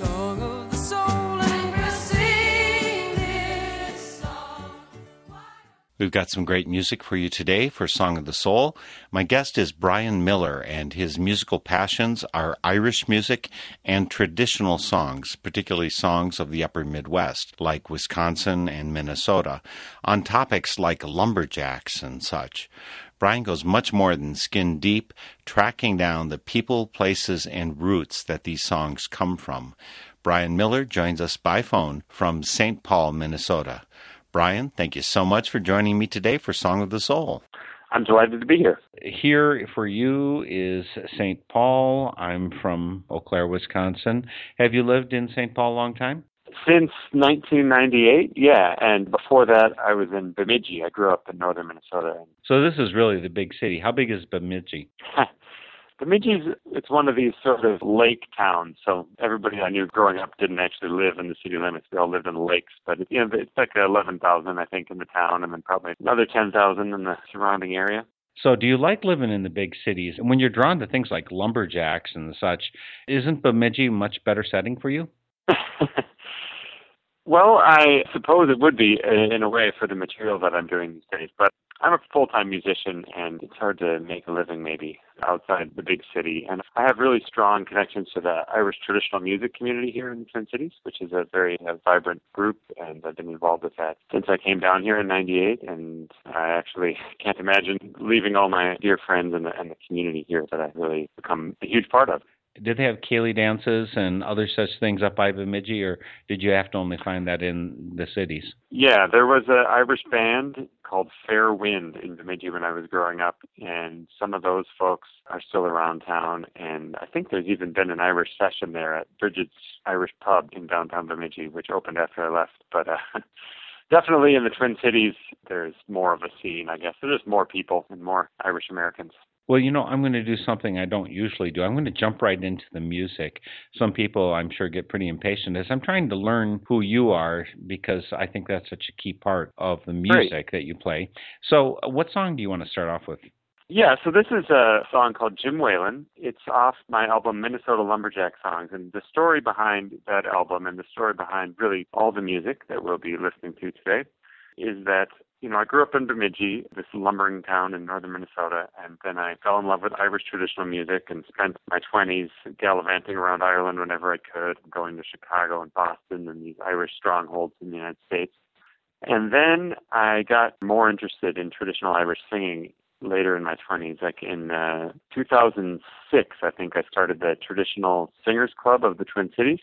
Song of the soul. We've got some great music for you today for Song of the Soul. My guest is Brian Miller, and his musical passions are Irish music and traditional songs, particularly songs of the upper Midwest, like Wisconsin and Minnesota, on topics like lumberjacks and such. Brian goes much more than skin deep, tracking down the people, places, and roots that these songs come from. Brian Miller joins us by phone from St. Paul, Minnesota. Brian, thank you so much for joining me today for Song of the Soul. I'm delighted to be here. Here for you is St. Paul. I'm from Eau Claire, Wisconsin. Have you lived in St. Paul a long time? Since 1998, yeah, and before that, I was in Bemidji. I grew up in northern Minnesota. So this is really the big city. How big is Bemidji? Bemidji's it's one of these sort of lake towns. So everybody I knew growing up didn't actually live in the city limits. They all lived in the lakes. But you know, it's like 11,000, I think, in the town, and then probably another 10,000 in the surrounding area. So do you like living in the big cities? And when you're drawn to things like lumberjacks and such, isn't Bemidji a much better setting for you? Well, I suppose it would be uh, in a way for the material that I'm doing these days, but I'm a full-time musician and it's hard to make a living maybe outside the big city. And I have really strong connections to the Irish traditional music community here in the Twin Cities, which is a very uh, vibrant group and I've been involved with that since I came down here in 98 and I actually can't imagine leaving all my dear friends and the, and the community here that I've really become a huge part of. Did they have ceilidh dances and other such things up by Bemidji, or did you have to only find that in the cities? Yeah, there was an Irish band called Fair Wind in Bemidji when I was growing up, and some of those folks are still around town. And I think there's even been an Irish session there at Bridget's Irish Pub in downtown Bemidji, which opened after I left. But uh, definitely in the Twin Cities, there's more of a scene, I guess. There's just more people and more Irish Americans. Well, you know, I'm going to do something I don't usually do. I'm going to jump right into the music. Some people, I'm sure, get pretty impatient as I'm trying to learn who you are because I think that's such a key part of the music Great. that you play. So, uh, what song do you want to start off with? Yeah, so this is a song called Jim Whalen. It's off my album Minnesota Lumberjack Songs. And the story behind that album and the story behind really all the music that we'll be listening to today is that, you know, I grew up in Bemidji, this lumbering town in northern Minnesota, and then I fell in love with Irish traditional music and spent my 20s gallivanting around Ireland whenever I could, going to Chicago and Boston and these Irish strongholds in the United States. And then I got more interested in traditional Irish singing later in my 20s. Like in uh, 2006, I think I started the Traditional Singers Club of the Twin Cities.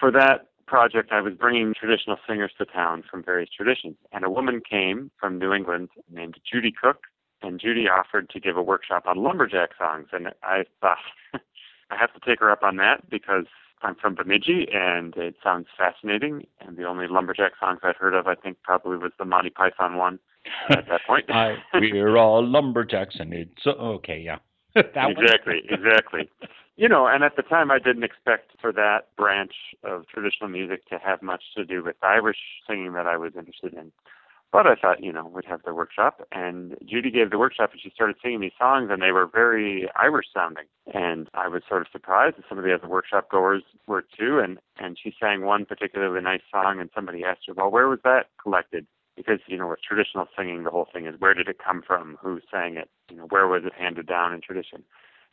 For that project, I was bringing traditional singers to town from various traditions. And a woman came from New England named Judy Cook, and Judy offered to give a workshop on lumberjack songs. And I thought, I have to take her up on that because I'm from Bemidji and it sounds fascinating. And the only lumberjack songs I'd heard of, I think, probably was the Monty Python one at that point. I, we're all lumberjacks, and it's okay, yeah. exactly, exactly. You know, and at the time I didn't expect for that branch of traditional music to have much to do with Irish singing that I was interested in. But I thought, you know, we'd have the workshop. And Judy gave the workshop and she started singing these songs and they were very Irish sounding. And I was sort of surprised and some of the other workshop goers were too. And, and she sang one particularly nice song and somebody asked her, well, where was that collected? Because, you know, with traditional singing, the whole thing is where did it come from? Who sang it? You know, where was it handed down in tradition?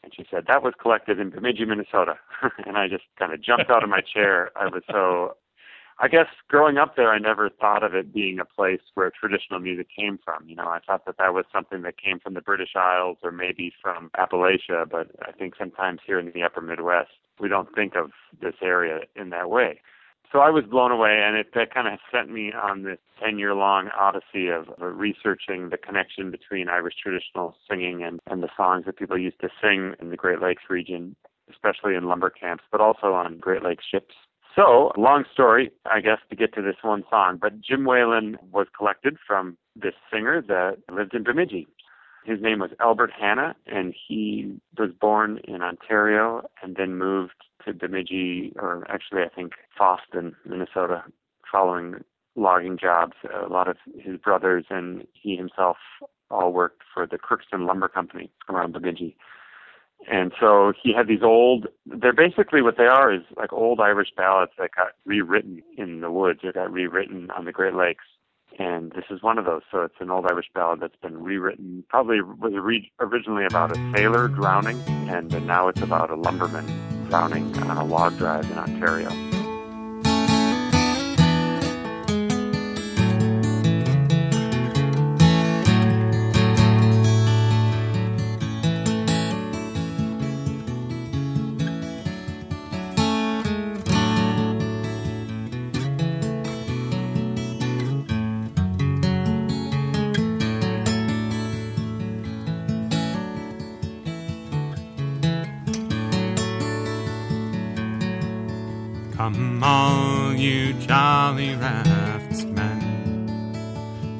And she said, That was collected in Bemidji, Minnesota. and I just kind of jumped out of my chair. I was so I guess growing up there, I never thought of it being a place where traditional music came from. You know, I thought that that was something that came from the British Isles or maybe from Appalachia, but I think sometimes here in the upper Midwest, we don't think of this area in that way. So I was blown away, and it that kind of sent me on this 10 year long odyssey of, of researching the connection between Irish traditional singing and, and the songs that people used to sing in the Great Lakes region, especially in lumber camps, but also on Great Lakes ships so, long story, I guess, to get to this one song. But Jim Whalen was collected from this singer that lived in Bemidji. His name was Albert Hanna, and he was born in Ontario and then moved to Bemidji, or actually, I think, Fosston, Minnesota, following logging jobs. A lot of his brothers and he himself all worked for the Crookston Lumber Company around Bemidji. And so he had these old, they're basically what they are is like old Irish ballads that got rewritten in the woods or got rewritten on the Great Lakes. And this is one of those. So it's an old Irish ballad that's been rewritten, probably was originally about a sailor drowning, and now it's about a lumberman drowning on a log drive in Ontario.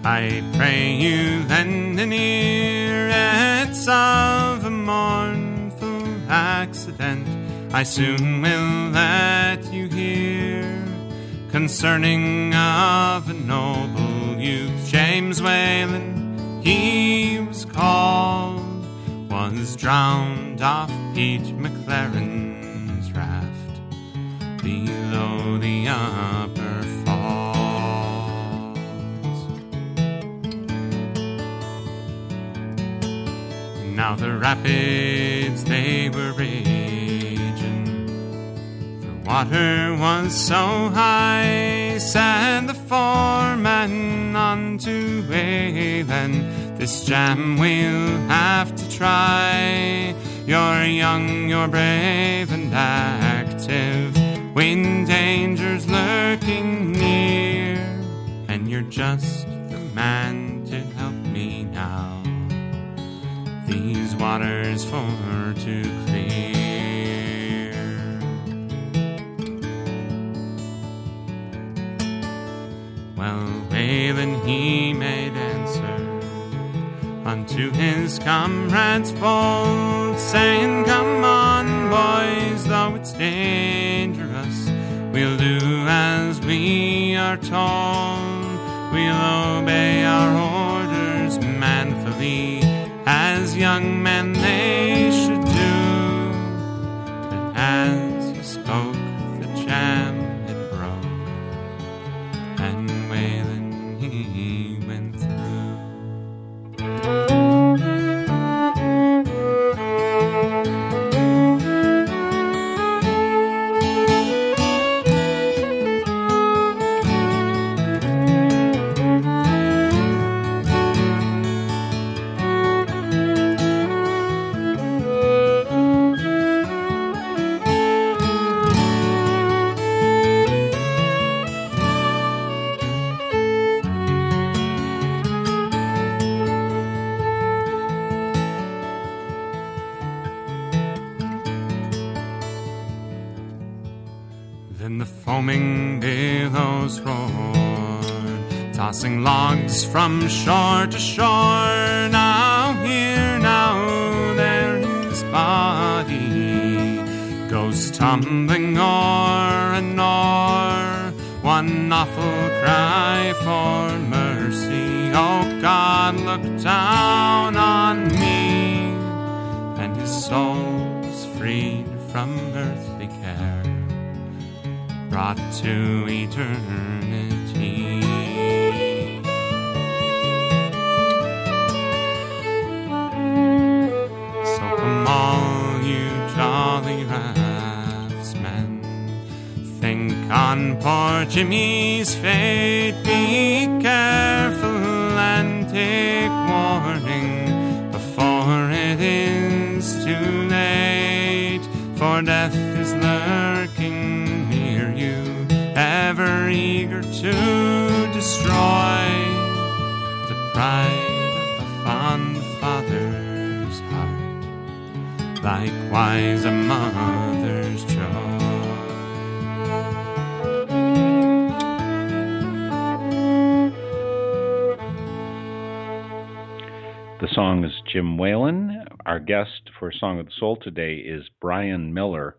I pray you lend an ear. It's of a mournful accident I soon will let you hear concerning of a noble youth, James Whalen, he was called, was drowned off Pete McLaren's raft below the Now the rapids they were raging, the water was so high. Said the foreman on unto Whalen, this jam we'll have to try. You're young, you're brave and active when danger's lurking near, and you're just the man waters for to clear. Well, Whalen he made answer unto his comrades bold, saying, Come on, boys, though it's dangerous, we'll do as we are told. We'll obey our orders manfully, young men they should do. But from shore to shore. Now here, now there, his body goes tumbling o'er and o'er. One awful cry for mercy. Oh God, look down on me. And his soul's freed from earthly care brought to eternity. Jimmy's fate. Be careful and take warning before it is too late. For death is lurking near you, ever eager to destroy the pride of a fond father's heart, likewise a mother's song is Jim Whalen. Our guest for Song of the Soul today is Brian Miller.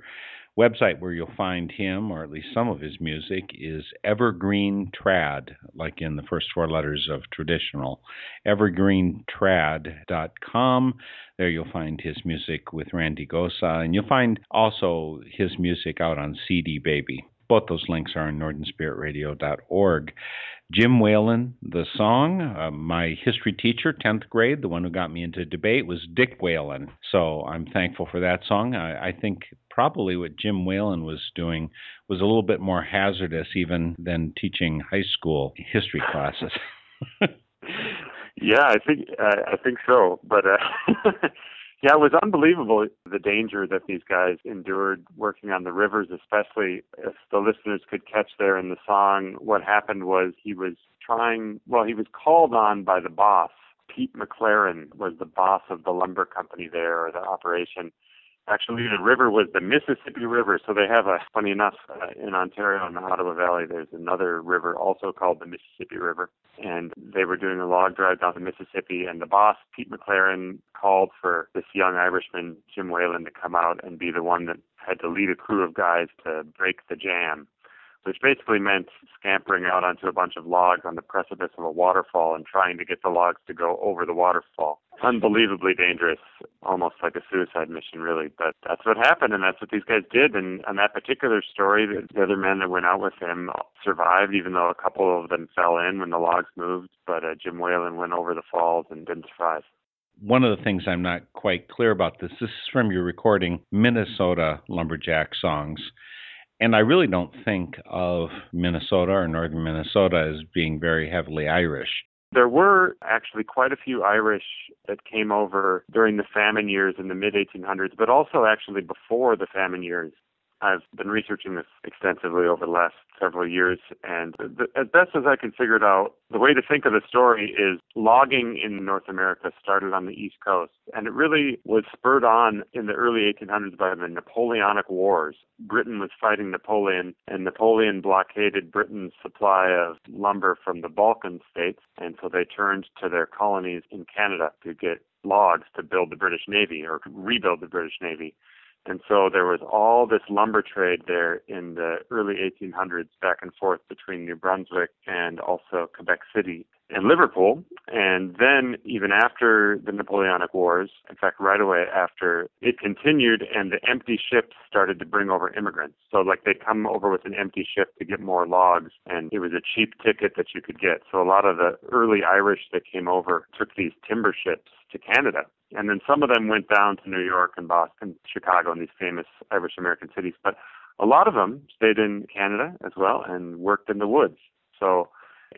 Website where you'll find him, or at least some of his music, is Evergreen Trad, like in the first four letters of traditional. Evergreentrad.com. There you'll find his music with Randy Gosa, and you'll find also his music out on CD Baby. Both those links are on northernspiritradio.org. Jim Whalen, the song. Uh, my history teacher, 10th grade, the one who got me into debate, was Dick Whalen. So I'm thankful for that song. I, I think probably what Jim Whalen was doing was a little bit more hazardous even than teaching high school history classes. yeah, I think uh, I think so. But uh, Yeah, it was unbelievable the danger that these guys endured working on the rivers, especially if the listeners could catch there in the song. What happened was he was trying, well, he was called on by the boss. Pete McLaren was the boss of the lumber company there or the operation Actually, the river was the Mississippi River. So they have a, funny enough, uh, in Ontario in the Ottawa Valley, there's another river also called the Mississippi River. And they were doing a log drive down the Mississippi, and the boss, Pete McLaren, called for this young Irishman, Jim Whalen, to come out and be the one that had to lead a crew of guys to break the jam which basically meant scampering out onto a bunch of logs on the precipice of a waterfall and trying to get the logs to go over the waterfall. Unbelievably dangerous, almost like a suicide mission, really. But that's what happened, and that's what these guys did. And on that particular story, the other men that went out with him survived, even though a couple of them fell in when the logs moved. But uh, Jim Whalen went over the falls and didn't survive one of the things I'm not quite clear about this, this is from your recording Minnesota Lumberjack songs. And I really don't think of Minnesota or northern Minnesota as being very heavily Irish. There were actually quite a few Irish that came over during the famine years in the mid 1800s, but also actually before the famine years. I've been researching this extensively over the last several years, and the, as best as I can figure it out, the way to think of the story is logging in North America started on the East Coast, and it really was spurred on in the early 1800s by the Napoleonic Wars. Britain was fighting Napoleon, and Napoleon blockaded Britain's supply of lumber from the Baltic states, and so they turned to their colonies in Canada to get logs to build the British Navy or rebuild the British Navy. And so there was all this lumber trade there in the early 1800s back and forth between New Brunswick and also Quebec City and Liverpool. And then even after the Napoleonic Wars, in fact, right away after, it continued and the empty ships started to bring over immigrants. So like they'd come over with an empty ship to get more logs and it was a cheap ticket that you could get. So a lot of the early Irish that came over took these timber ships to Canada and then some of them went down to New York and Boston, Chicago, and these famous Irish American cities. But a lot of them stayed in Canada as well and worked in the woods. So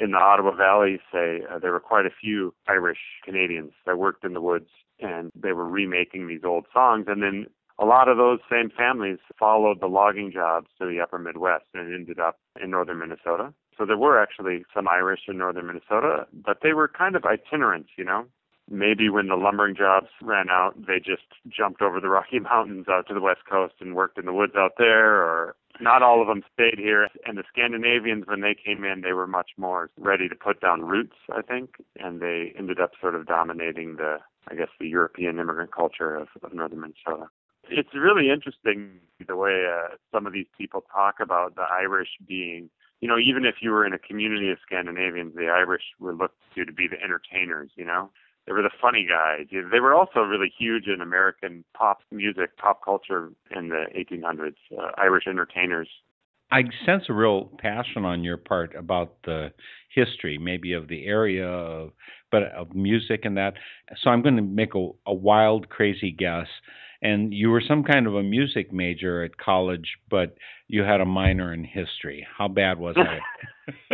in the Ottawa Valley, say, uh, there were quite a few Irish Canadians that worked in the woods and they were remaking these old songs. And then a lot of those same families followed the logging jobs to the upper Midwest and ended up in northern Minnesota. So there were actually some Irish in northern Minnesota, but they were kind of itinerants, you know maybe when the lumbering jobs ran out, they just jumped over the Rocky Mountains out to the West Coast and worked in the woods out there, or not all of them stayed here. And the Scandinavians, when they came in, they were much more ready to put down roots, I think, and they ended up sort of dominating the, I guess, the European immigrant culture of, of northern Minnesota. It's really interesting the way uh, some of these people talk about the Irish being you know, even if you were in a community of Scandinavians, the Irish were looked to to be the entertainers, you know they were the funny guys. They were also really huge in American pop music, pop culture in the 1800s. Uh, Irish entertainers. I sense a real passion on your part about the history, maybe of the area, of, but of music and that. So I'm going to make a, a wild, crazy guess and you were some kind of a music major at college, but you had a minor in history. How bad was it?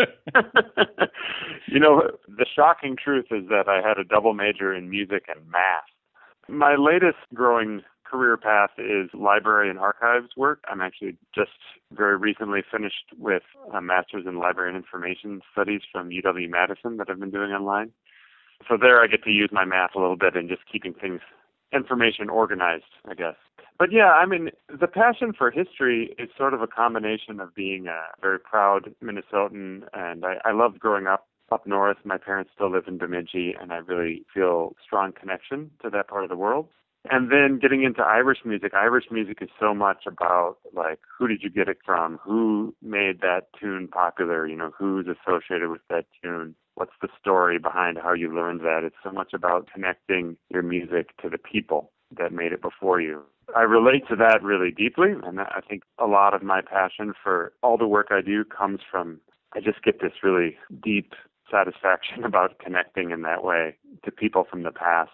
you know, the shocking truth is that I had a double major in music and math. My latest growing career path is library and archives work. I'm actually just very recently finished with a master's in library and information studies from UW Madison that I've been doing online. So there I get to use my math a little bit and just keeping things information organized, I guess. But yeah, I mean, the passion for history is sort of a combination of being a very proud Minnesotan, and I, I loved growing up up north. My parents still live in Bemidji, and I really feel strong connection to that part of the world. And then getting into Irish music, Irish music is so much about like who did you get it from? Who made that tune popular? You know, who's associated with that tune? What's the story behind how you learned that? It's so much about connecting your music to the people that made it before you. I relate to that really deeply, and I think a lot of my passion for all the work I do comes from I just get this really deep satisfaction about connecting in that way to people from the past.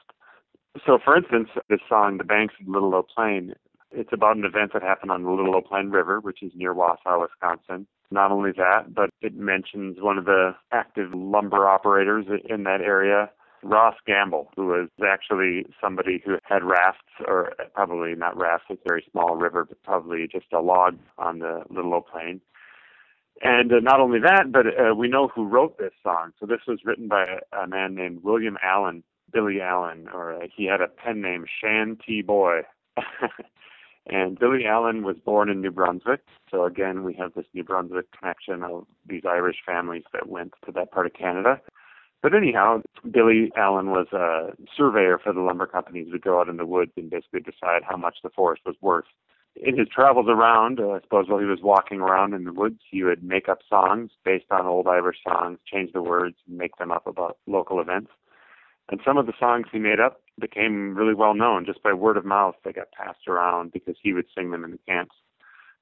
So, for instance, this song, The Banks of Little Eau Pleine, it's about an event that happened on the Little Eau Pleine River, which is near Wausau, Wisconsin. Not only that, but it mentions one of the active lumber operators in that area, Ross Gamble, who was actually somebody who had rafts, or probably not rafts, it's a very small river, but probably just a log on the Little Eau Pleine. And uh, not only that, but uh, we know who wrote this song. So this was written by a, a man named William Allen, Billy Allen, or uh, he had a pen name, Shan T. Boy. and Billy Allen was born in New Brunswick. So again, we have this New Brunswick connection of these Irish families that went to that part of Canada. But anyhow, Billy Allen was a surveyor for the lumber companies who go out in the woods and basically decide how much the forest was worth in his travels around, uh, I suppose while he was walking around in the woods, he would make up songs based on old Irish songs, change the words, make them up about local events. And some of the songs he made up became really well known just by word of mouth. They got passed around because he would sing them in the camps.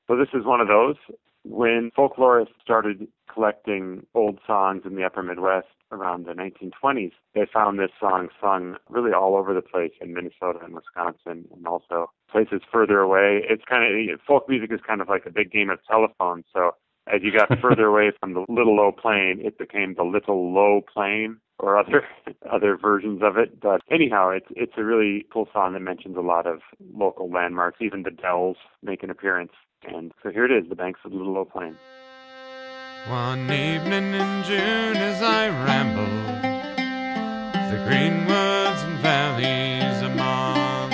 So this is one of those. When folklorists started collecting old songs in the upper Midwest around the 1920s, they found this song sung really all over the place in Minnesota and Wisconsin and also places further away. It's kind of, folk music is kind of like a big game of telephone. So as you got further away from the Little Eau Pleine, it became the little low plain or other other versions of it. But anyhow, it's it's a really cool song that mentions a lot of local landmarks. Even the Dells make an appearance and so here it is, the banks of the Little Eau Pleine. One evening in June, as I rambled the green woods and valleys among,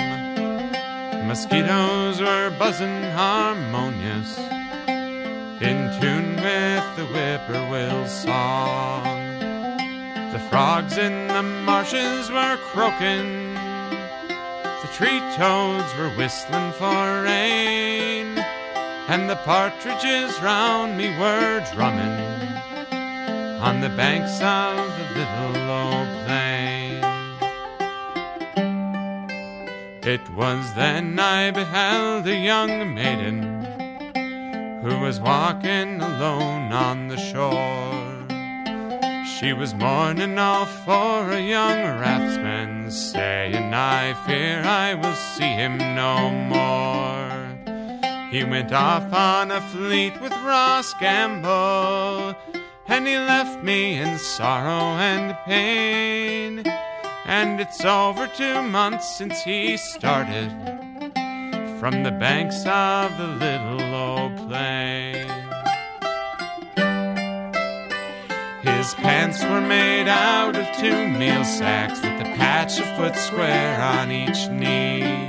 mosquitoes were buzzing harmonious, in tune with the whippoorwill's song. The frogs in the marshes were croaking, the tree toads were whistling for rain and the partridges round me were drumming on the banks of the little old plain. It was then I beheld a young maiden who was walking alone on the shore. She was mourning all for a young raftsman, saying, I fear I will see him no more. He went off on a fleet with Ross Gamble, and he left me in sorrow and pain. And it's over two months since he started from the banks of the little old plain. His pants were made out of two meal sacks with a patch a foot square on each knee.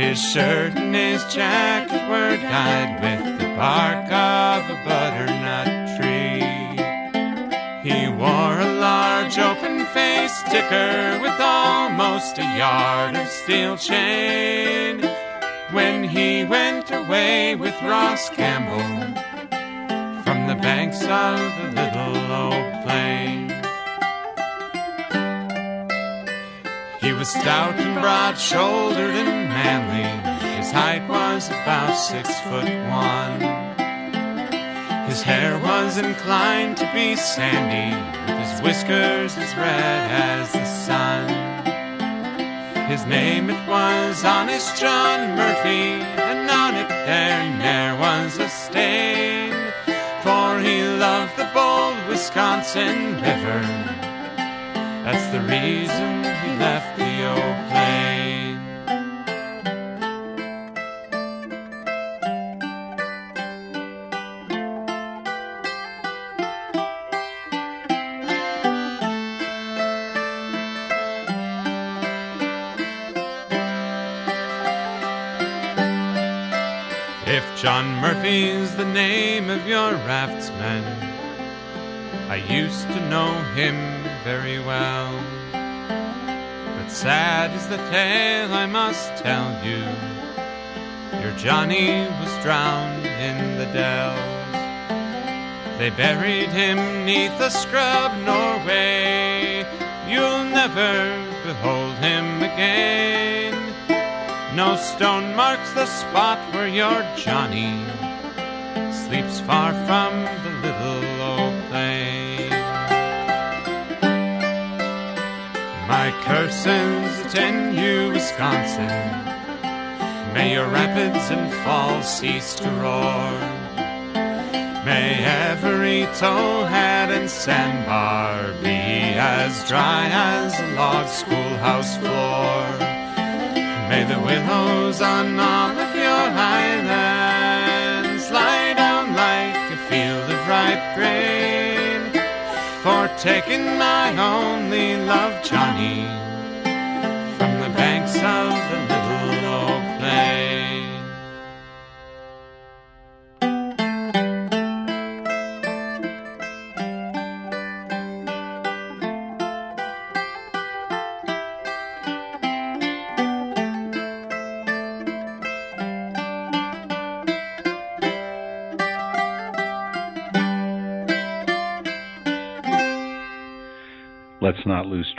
His shirt and his jacket were dyed with the bark of a butternut tree. He wore a large open faced sticker with almost a yard of steel chain. When he went away with Ross Gamble from the banks of the little old plain. Was stout and broad shouldered and manly. His height was about six foot one. His hair was inclined to be sandy, with his whiskers as red as the sun. His name it was Honest John Murphy, and on it there ne'er was a stain. For he loved the bold Wisconsin River. That's the reason he left the old plain. If John Murphy's the name of your raftsman, I used to know him very well. But sad is the tale I must tell you. Your Johnny was drowned in the dells. They buried him neath a scrub Norway. You'll never behold him again. No stone marks the spot where your Johnny sleeps far from the little My curses attend you, Wisconsin. May your rapids and falls cease to roar. May every towhead and sandbar be as dry as a log schoolhouse floor. May the willows on all of your highlands taking my only love, Johnny, from the banks of the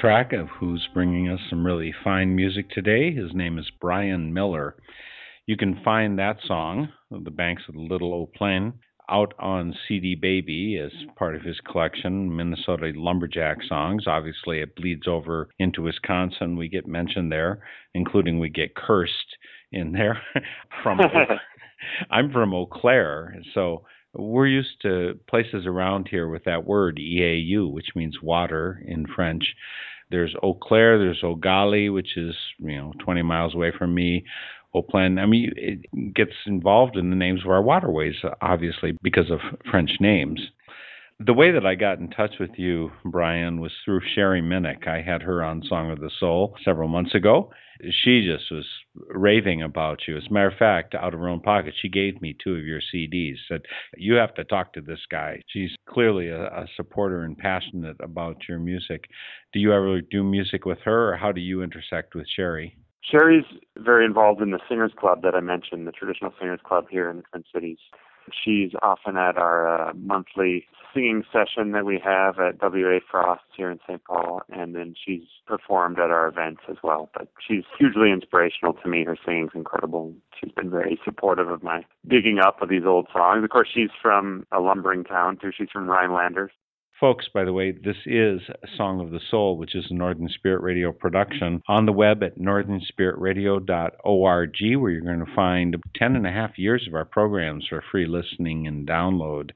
track of who's bringing us some really fine music today. His name is Brian Miller. You can find that song, The Banks of the Little Plain, out on CD Baby as part of his collection, Minnesota Lumberjack songs. Obviously, it bleeds over into Wisconsin. We get mentioned there, including we get cursed in there from. I'm from Eau Claire, so we're used to places around here with that word EAU, which means water in French. There's Eau Claire, there's Gallie, which is you know 20 miles away from me. Plaine. I mean, it gets involved in the names of our waterways, obviously because of French names. The way that I got in touch with you, Brian, was through Sherry Minnick. I had her on Song of the Soul several months ago. She just was raving about you. As a matter of fact, out of her own pocket, she gave me two of your CDs. Said you have to talk to this guy. She's clearly a, a supporter and passionate about your music. Do you ever do music with her, or how do you intersect with Sherry? Sherry's very involved in the Singers Club that I mentioned, the traditional Singers Club here in the Twin Cities. She's often at our uh, monthly singing session that we have at WA Frost here in St. Paul, and then she's performed at our events as well. But she's hugely inspirational to me. Her singing's incredible. She's been very supportive of my digging up of these old songs. Of course, she's from a lumbering town too. She's from Rhinelanders. Folks, by the way, this is Song of the Soul, which is a Northern Spirit Radio production on the web at northernspiritradio.org, where you're going to find 10 and a half years of our programs for free listening and download.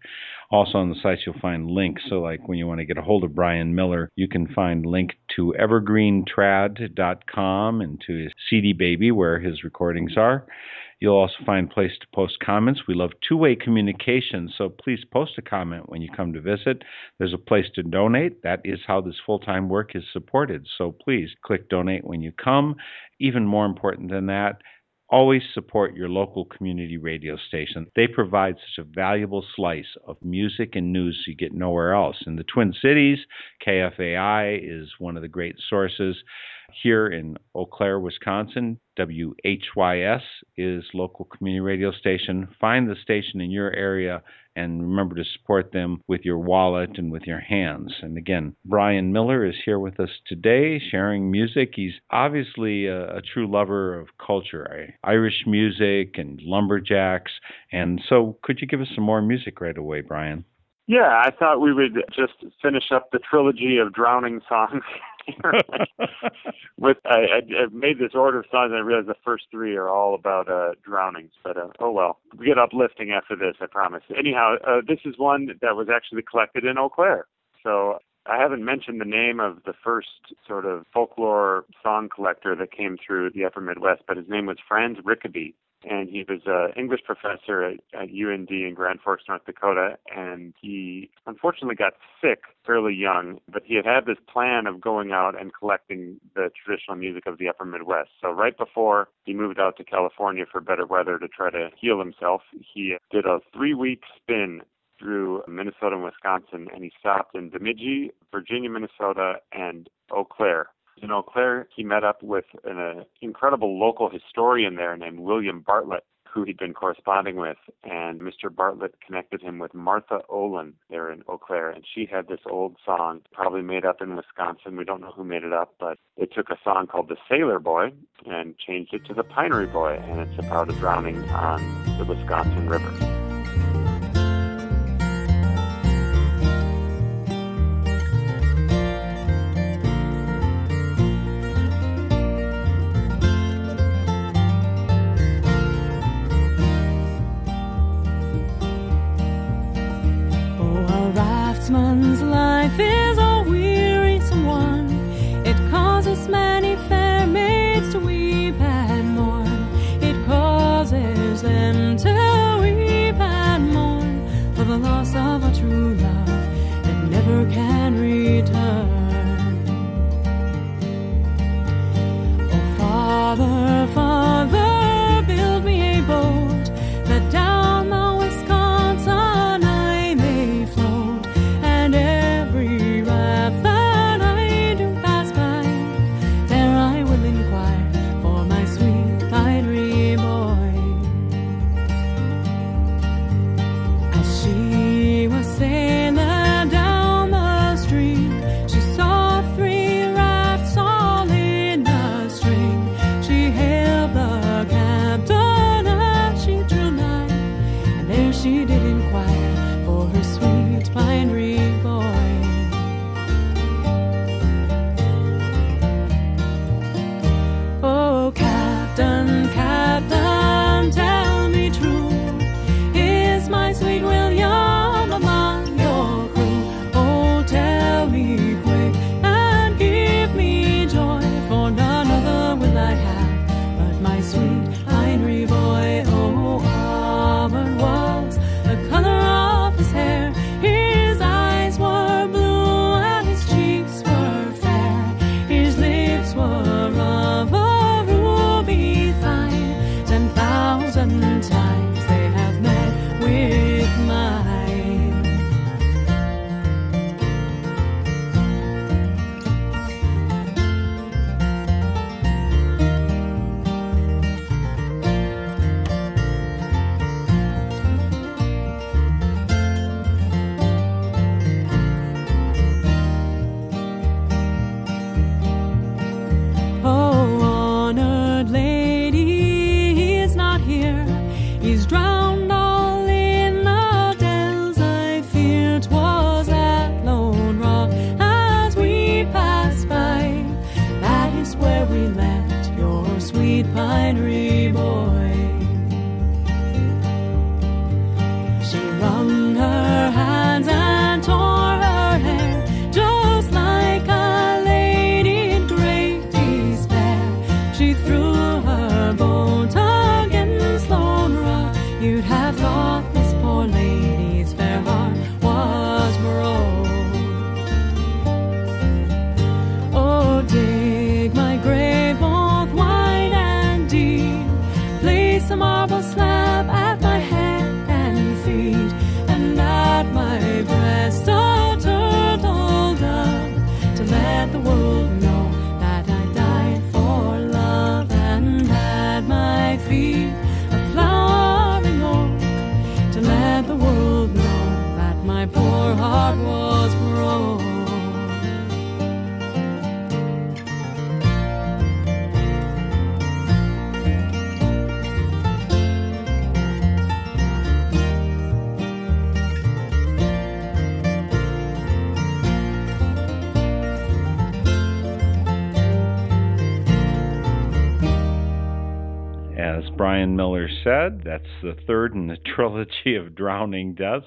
Also on the site, you'll find links. So, like when you want to get a hold of Brian Miller, you can find link to evergreentrad.com and to his CD Baby, where his recordings are. You'll also find place to post comments. We love two way communication, so please post a comment when you come to visit. There's a place to donate. That is how this full time work is supported. So please click donate when you come. Even more important than that, always support your local community radio station. They provide such a valuable slice of music and news you get nowhere else. In the Twin Cities, KFAI is one of the great sources. Here in Eau Claire, Wisconsin, WHYS is local community radio station. Find the station in your area and remember to support them with your wallet and with your hands. And again, Brian Miller is here with us today sharing music. He's obviously a, a true lover of culture, eh? Irish music and lumberjacks. And so, could you give us some more music right away, Brian? Yeah, I thought we would just finish up the trilogy of drowning songs With I, I, made this order of songs and I realized the first three are all about uh, drownings. But uh, oh well, we get uplifting after this, I promise. Anyhow, uh, this is one that was actually collected in Eau Claire. So I haven't mentioned the name of the first sort of folklore song collector that came through the upper Midwest, but his name was Franz Rickaby. And he was an English professor at, at UND in Grand Forks, North Dakota. And he unfortunately got sick fairly young, but he had had this plan of going out and collecting the traditional music of the upper Midwest. So right before he moved out to California for better weather to try to heal himself, he did a three week spin through Minnesota and Wisconsin, and he stopped in Bemidji, Virginia, Minnesota, and Eau Claire. In Eau Claire, he met up with an uh, incredible local historian there named William Bartlett, who he'd been corresponding with, and Mr. Bartlett connected him with Martha Olin there in Eau Claire, and she had this old song, probably made up in Wisconsin. We don't know who made it up, but it took a song called The Sailor Boy and changed it to The Pinery Boy, and it's about a drowning on the Wisconsin River. Place a Brian Miller said. That's the third in the trilogy of Drowning Deaths.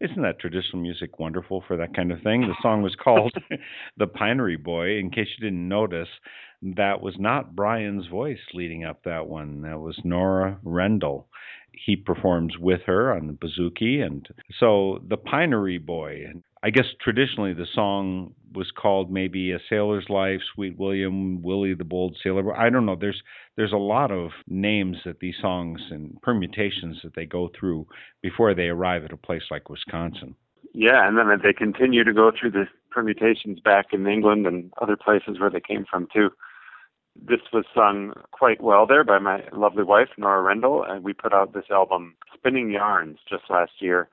Isn't that traditional music wonderful for that kind of thing? The song was called The Pinery Boy. In case you didn't notice, that was not Brian's voice leading up that one. That was Norah Rendell he performs with her on the bouzouki and so the pinery boy i guess traditionally the song was called maybe a sailor's life sweet william willie the bold sailor i don't know. There's there's a lot of names that these songs and permutations that they go through before they arrive at a place like wisconsin. Yeah and then they continue to go through the permutations back in england and other places where they came from too. This was sung quite well there by my lovely wife, Norah Rendell, and we put out this album, Spinning Yarns, just last year.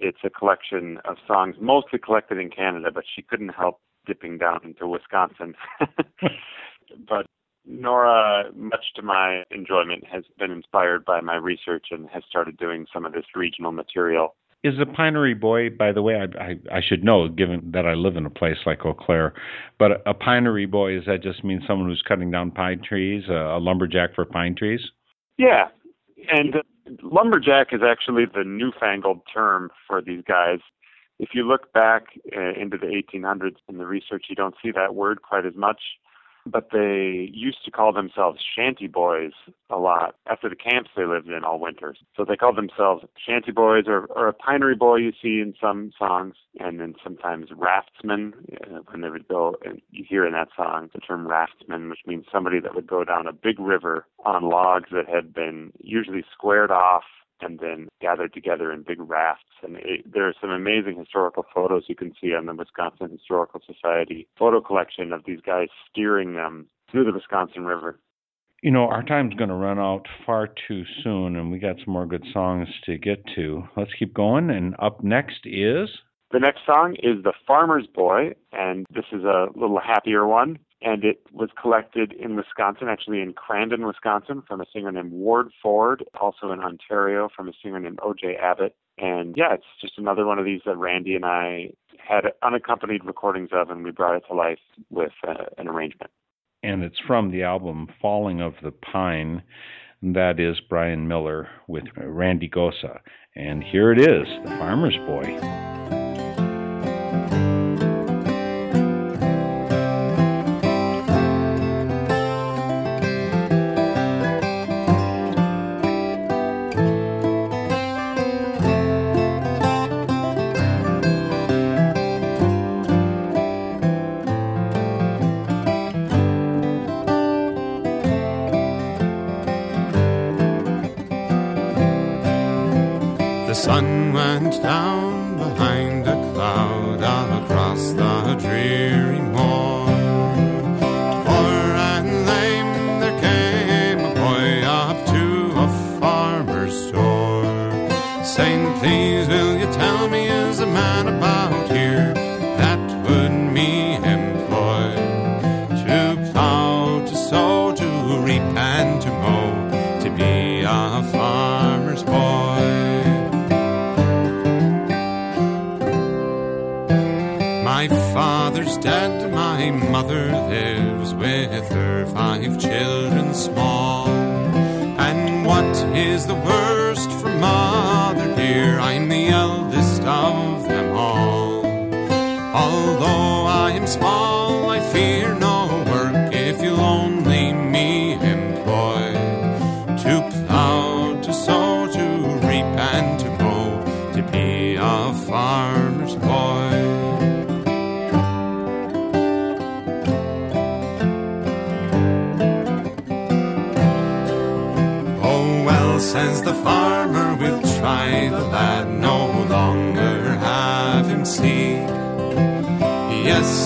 It's a collection of songs mostly collected in Canada, but she couldn't help dipping down into Wisconsin. but Norah, much to my enjoyment, has been inspired by my research and has started doing some of this regional material is a pinery boy, by the way, I, I, I should know, given that I live in a place like Eau Claire, but a, pinery boy, does that just mean someone who's cutting down pine trees, a, a lumberjack for pine trees? Yeah. And uh, lumberjack is actually the newfangled term for these guys. If you look back uh, into the 1800s in the research, you don't see that word quite as much but they used to call themselves shanty boys a lot after the camps they lived in all winters. So they called themselves shanty boys or, or a pinery boy you see in some songs, and then sometimes raftsmen uh, when they would go. And you hear in that song the term raftsman, which means somebody that would go down a big river on logs that had been usually squared off and then gathered together in big rafts. And it, there are some amazing historical photos you can see on the Wisconsin Historical Society photo collection of these guys steering them through the Wisconsin River. You know, our time's going to run out far too soon, and we got some more good songs to get to. Let's keep going. And up next is. The next song is The Farmer's Boy, and this is a little happier one and it was collected in Wisconsin, actually in Crandon, Wisconsin, from a singer named Ward Ford, also in Ontario from a singer named O.J. Abbott. And yeah, it's just another one of these that Randy and I had unaccompanied recordings of, and we brought it to life with uh, an arrangement. And it's from the album Falling of the Pine. That is Brian Miller with Randy Gosa. And here it is The Farmer's Boy. sun went down. Says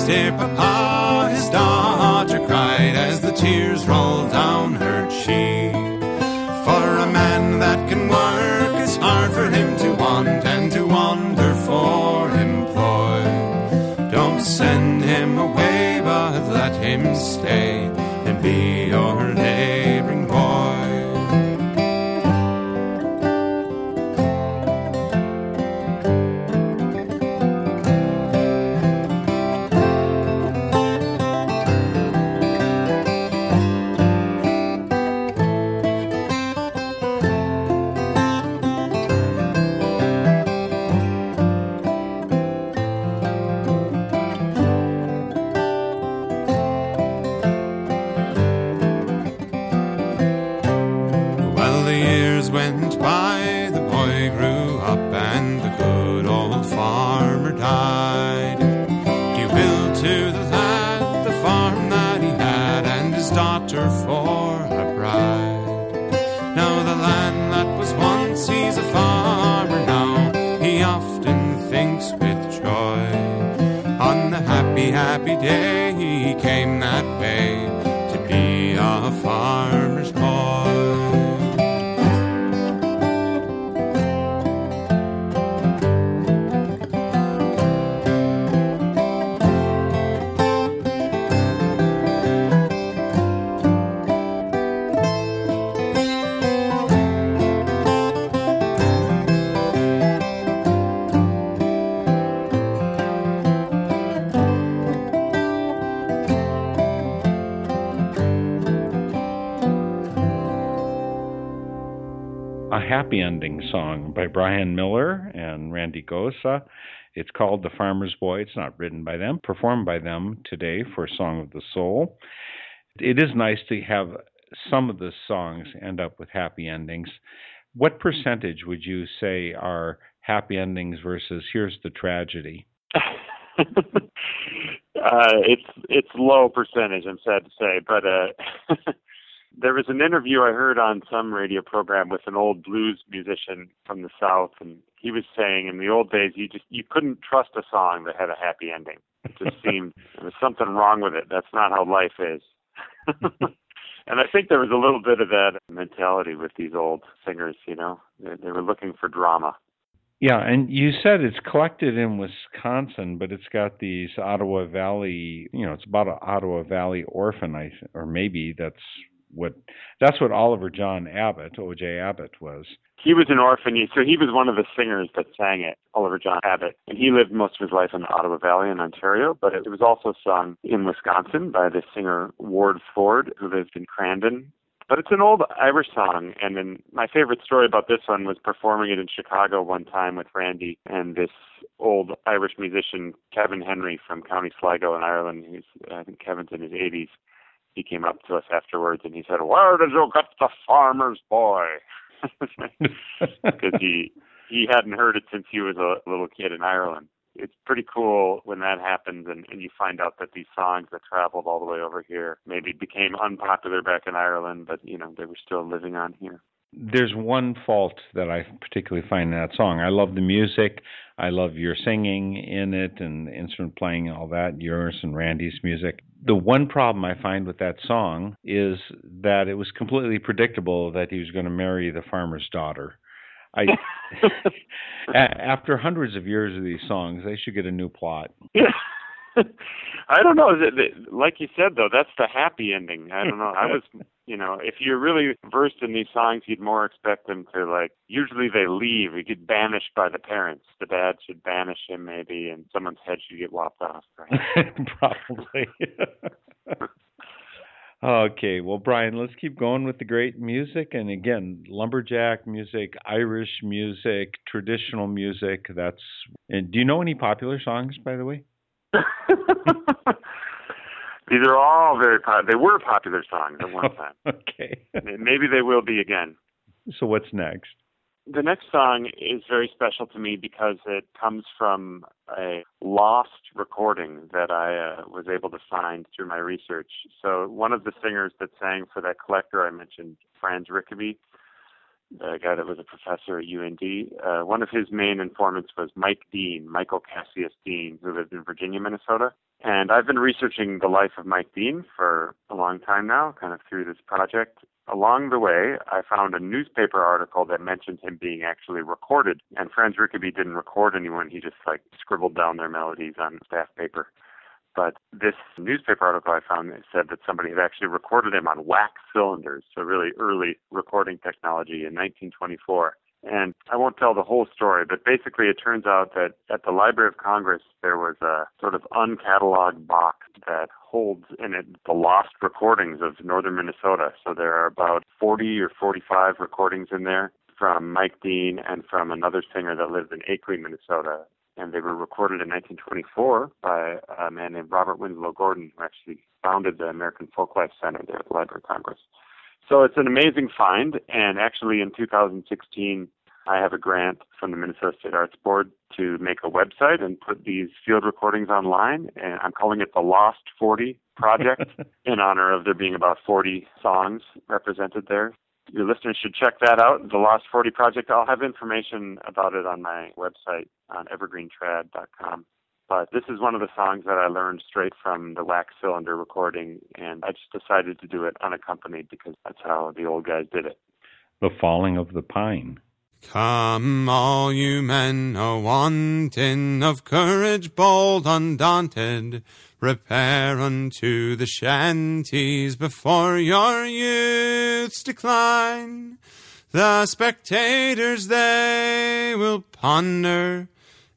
dear papa, his daughter cried as the tears rolled down her cheek. For a man that can work, it's hard for him to want and to wander for employ. Don't send him away, but let him stay happy ending song by Brian Miller and Randy Gosa. It's called The Farmer's Boy. It's not written by them, performed by them today for Song of the Soul. It is nice to have some of the songs end up with happy endings. What percentage would you say are happy endings versus here's the tragedy? uh, it's it's low percentage. I'm sad to say, but uh, there was an interview I heard on some radio program with an old blues musician from the South, and he was saying in the old days you just you couldn't trust a song that had a happy ending. It just seemed there was something wrong with it. That's not how life is. and I think there was a little bit of that mentality with these old singers. You know, they, they were looking for drama. Yeah, and you said it's collected in Wisconsin, but it's got these Ottawa Valley. You know, it's about an Ottawa Valley orphan, I or maybe that's what that's what Oliver John Abbott, O.J. Abbott, was. He was an orphan, so he was one of the singers that sang it, Oliver John Abbott, and he lived most of his life in the Ottawa Valley in Ontario. But it was also sung in Wisconsin by the singer Ward Ford, who lived in Crandon. But it's an old Irish song, and then my favorite story about this one was performing it in Chicago one time with Randy and this old Irish musician Kevin Henry from County Sligo in Ireland. He's I think Kevin's in his 80s he came up to us afterwards and he said, "Where did you get the farmer's boy?" Because he he hadn't heard it since he was a little kid in Ireland. It's pretty cool when that happens and, and you find out that these songs that traveled all the way over here maybe became unpopular back in Ireland, but you know they were still living on here there's one fault that I particularly find in that song. I love the music. I love your singing in it and the instrument playing, and all that, yours and Randy's music. The one problem I find with that song is that it was completely predictable that he was going to marry the farmer's daughter. I after hundreds of years of these songs, they should get a new plot. I don't know. Like you said, though, that's the happy ending. I don't know. I was, you know, if you're really versed in these songs, you'd more expect them to like. Usually, they leave. He get banished by the parents. The dad should banish him, maybe, and someone's head should get lopped off. Right? Probably. Okay, well, Brian, let's keep going with the great music. And again, lumberjack music, Irish music, traditional music. That's. And do you know any popular songs, by the way? These are all very popular. They were popular songs at one time. okay. Maybe they will be again. So what's next? The next song is very special to me because it comes from a lost recording that I uh, was able to find through my research. So one of the singers that sang for that collector I mentioned, Franz Rickaby, the guy that was a professor at UND. Uh, one of his main informants was Mike Dean, Michael Cassius Dean, who lived in Virginia, Minnesota. And I've been researching the life of Mike Dean for a long time now, kind of through this project. Along the way, I found a newspaper article that mentioned him being actually recorded. And Franz Rickaby didn't record anyone, he just like scribbled down their melodies on staff paper. But this newspaper article I found said that somebody had actually recorded him on wax cylinders, so really early recording technology in 1924. And I won't tell the whole story, but basically it turns out that at the Library of Congress there was a sort of uncatalogued box that holds in it the lost recordings of northern Minnesota. So there are about 40 or 45 recordings in there from Mike Dean and from another singer that lived in Akeley, Minnesota and they were recorded in 1924 by a man named Robert Winslow Gordon, who actually founded the American Folklife Center there at the Library of Congress. So it's an amazing find, and actually in 2016, I have a grant from the Minnesota State Arts Board to make a website and put these field recordings online, and I'm calling it the Lost 40 Project in honor of there being about 40 songs represented there your listeners should check that out, the Lost 40 Project. I'll have information about it on my website on evergreentrad.com. But this is one of the songs that I learned straight from the wax cylinder recording, and I just decided to do it unaccompanied because that's how the old guys did it. The Falling of the Pine. Come, all you men a wanting of courage bold, undaunted, repair unto the shanties before your youth's decline. The spectators they will ponder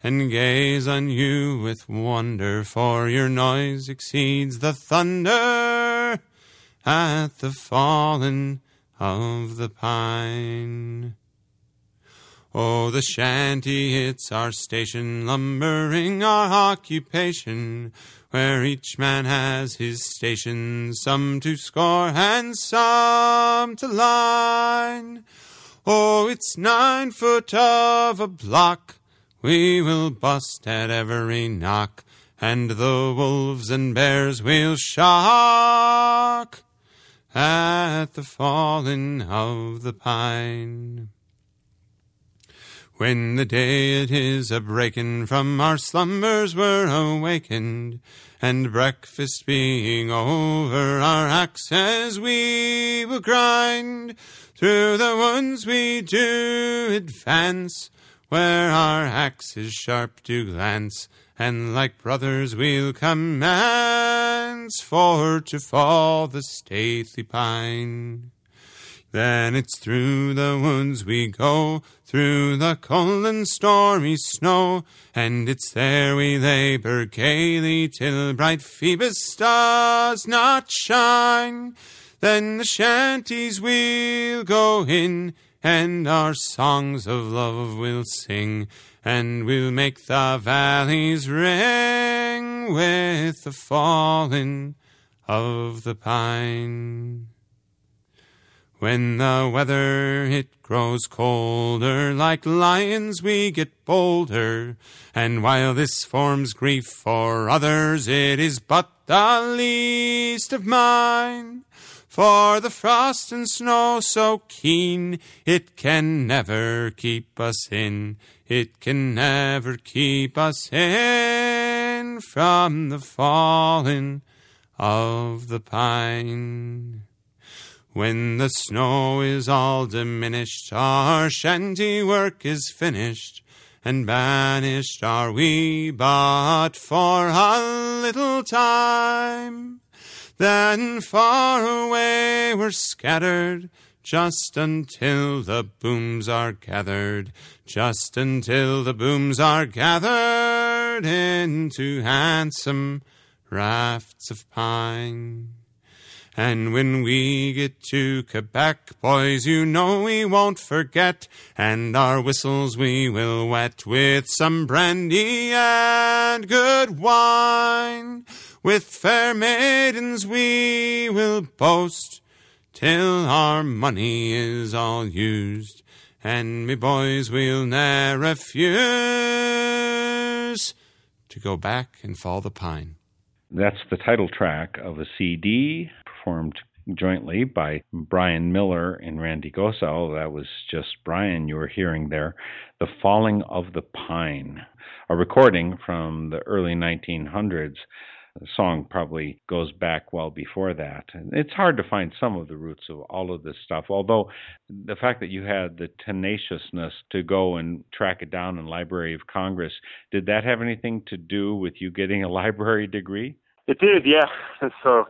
and gaze on you with wonder, for your noise exceeds the thunder at the falling of the pine. Oh, the shanty, it's our station, lumbering our occupation, where each man has his station, some to score and some to line. Oh, it's nine foot of a block, we will bust at every knock, and the wolves and bears will shock at the falling of the pine. When the day it is a breaking from our slumbers we're awakened, and breakfast being over, our axes we will grind. Through the woods we do advance, where our axes sharp do glance, and like brothers we'll commence for to fall the stately pine. Then it's through the woods we go, through the cold and stormy snow, and it's there we labor gaily till bright Phoebus does not shine. Then the shanties we'll go in, and our songs of love we'll sing, and we'll make the valleys ring with the falling of the pine. When the weather it grows colder, like lions we get bolder, and while this forms grief for others, it is but the least of mine. For the frost and snow so keen, it can never keep us in, it can never keep us in from the falling of the pine. When the snow is all diminished, our shanty work is finished, and banished are we but for a little time. Then far away we're scattered, just until the booms are gathered, just until the booms are gathered into handsome rafts of pine. And when we get to Quebec, boys, you know we won't forget, and our whistles we will wet with some brandy and good wine. With fair maidens we will boast, till our money is all used, and me boys we'll ne'er refuse to go back and fall the pine. That's the title track of a CD performed jointly by Brian Miller and Randy Gosa. That was just Brian you were hearing there. The Falling of the Pine, a recording from the early 1900s. The song probably goes back well before that. And It's hard to find some of the roots of all of this stuff, although the fact that you had the tenaciousness to go and track it down in Library of Congress, did that have anything to do with you getting a library degree? It did, yeah. So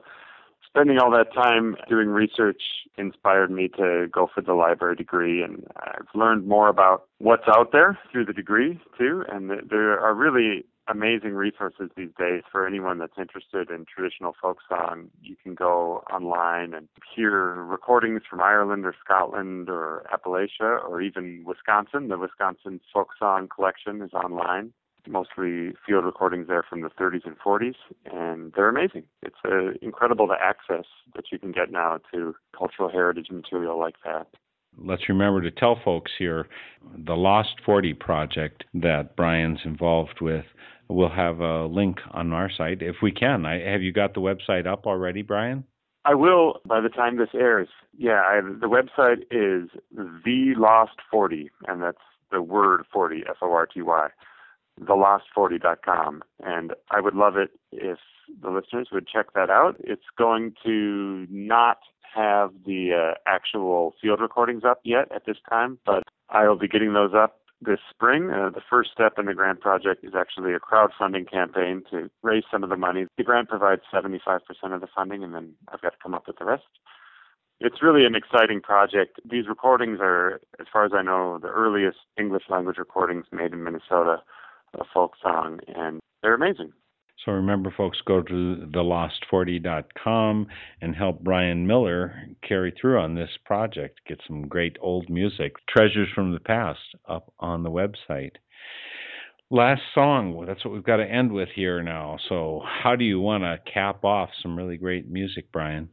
spending all that time doing research inspired me to go for the library degree and I've learned more about what's out there through the degree too and there are really amazing resources these days for anyone that's interested in traditional folk song. You can go online and hear recordings from Ireland or Scotland or Appalachia or even Wisconsin. The Wisconsin Folk Song Collection is online mostly field recordings there from the 30s and 40s, and they're amazing. It's uh, incredible the access that you can get now to cultural heritage material like that. Let's remember to tell folks here the Lost 40 project that Brian's involved with. We'll have a link on our site if we can. I, have you got the website up already, Brian? I will by the time this airs. Yeah, I, the website is the Lost 40, and that's the word 40, F O R T Y thelost40.com. And I would love it if the listeners would check that out. It's going to not have the uh, actual field recordings up yet at this time, but I will be getting those up this spring. Uh, the first step in the grant project is actually a crowdfunding campaign to raise some of the money. The grant provides 75% of the funding, and then I've got to come up with the rest. It's really an exciting project. These recordings are, as far as I know, the earliest English language recordings made in Minnesota of folk song, and they're amazing. So remember, folks, go to thelost40.com and help Brian Miller carry through on this project. Get some great old music, treasures from the past, up on the website. Last song, that's what we've got to end with here now. So, how do you want to cap off some really great music, Brian?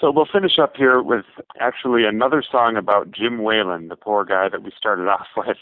So we'll finish up here with actually another song about Jim Whalen, the poor guy that we started off with.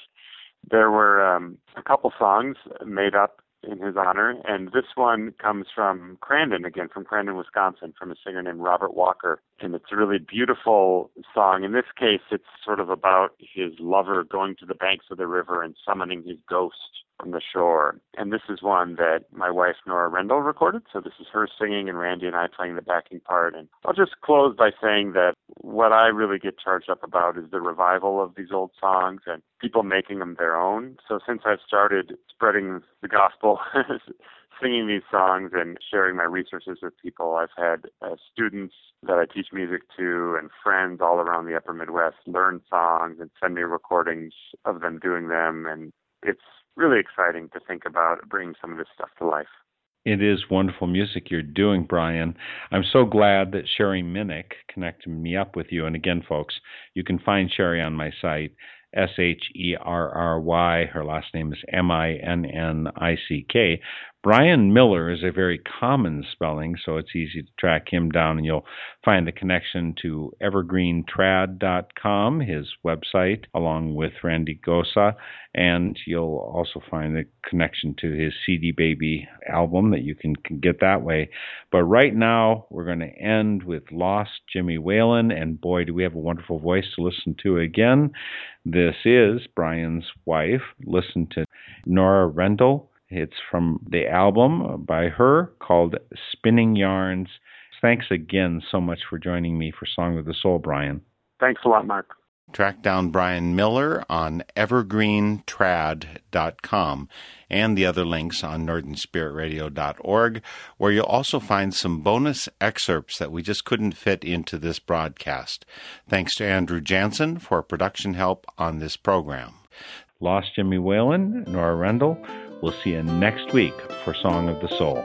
There were um, a couple songs made up in his honor, and this one comes from Crandon again, from Crandon, Wisconsin, from a singer named Robert Walker, and it's a really beautiful song. In this case, it's sort of about his lover going to the banks of the river and summoning his ghost from the shore. And this is one that my wife Norah Rendell recorded. So this is her singing and Randy and I playing the backing part. And I'll just close by saying that what I really get charged up about is the revival of these old songs and people making them their own. So since I've started spreading the gospel, singing these songs and sharing my resources with people, I've had uh, students that I teach music to and friends all around the upper Midwest learn songs and send me recordings of them doing them. And it's really exciting to think about bringing some of this stuff to life. It is wonderful music you're doing, Brian. I'm so glad that Sherry Minnick connected me up with you. And again, folks, you can find Sherry on my site, S H E R R Y. Her last name is M I N N I C K. Brian Miller is a very common spelling, so it's easy to track him down, and you'll find the connection to evergreentrad.com, his website, along with Randy Gosa, and you'll also find the connection to his CD Baby album that you can, can get that way. But right now, we're going to end with Lost Jimmy Whalen, and boy, do we have a wonderful voice to listen to again. This is Brian's wife. Listen to Norah Rendell it's from the album uh, by her called Spinning Yarns. Thanks again so much for joining me for Song of the Soul, Brian. Thanks a lot, Mark. Track down Brian Miller on evergreentrad.com and the other links on northernspiritradio.org, where you'll also find some bonus excerpts that we just couldn't fit into this broadcast. Thanks to Andrew Jansen for production help on this program. Lost Jimmy Whalen, Norah Rendell. We'll see you next week for Song of the Soul.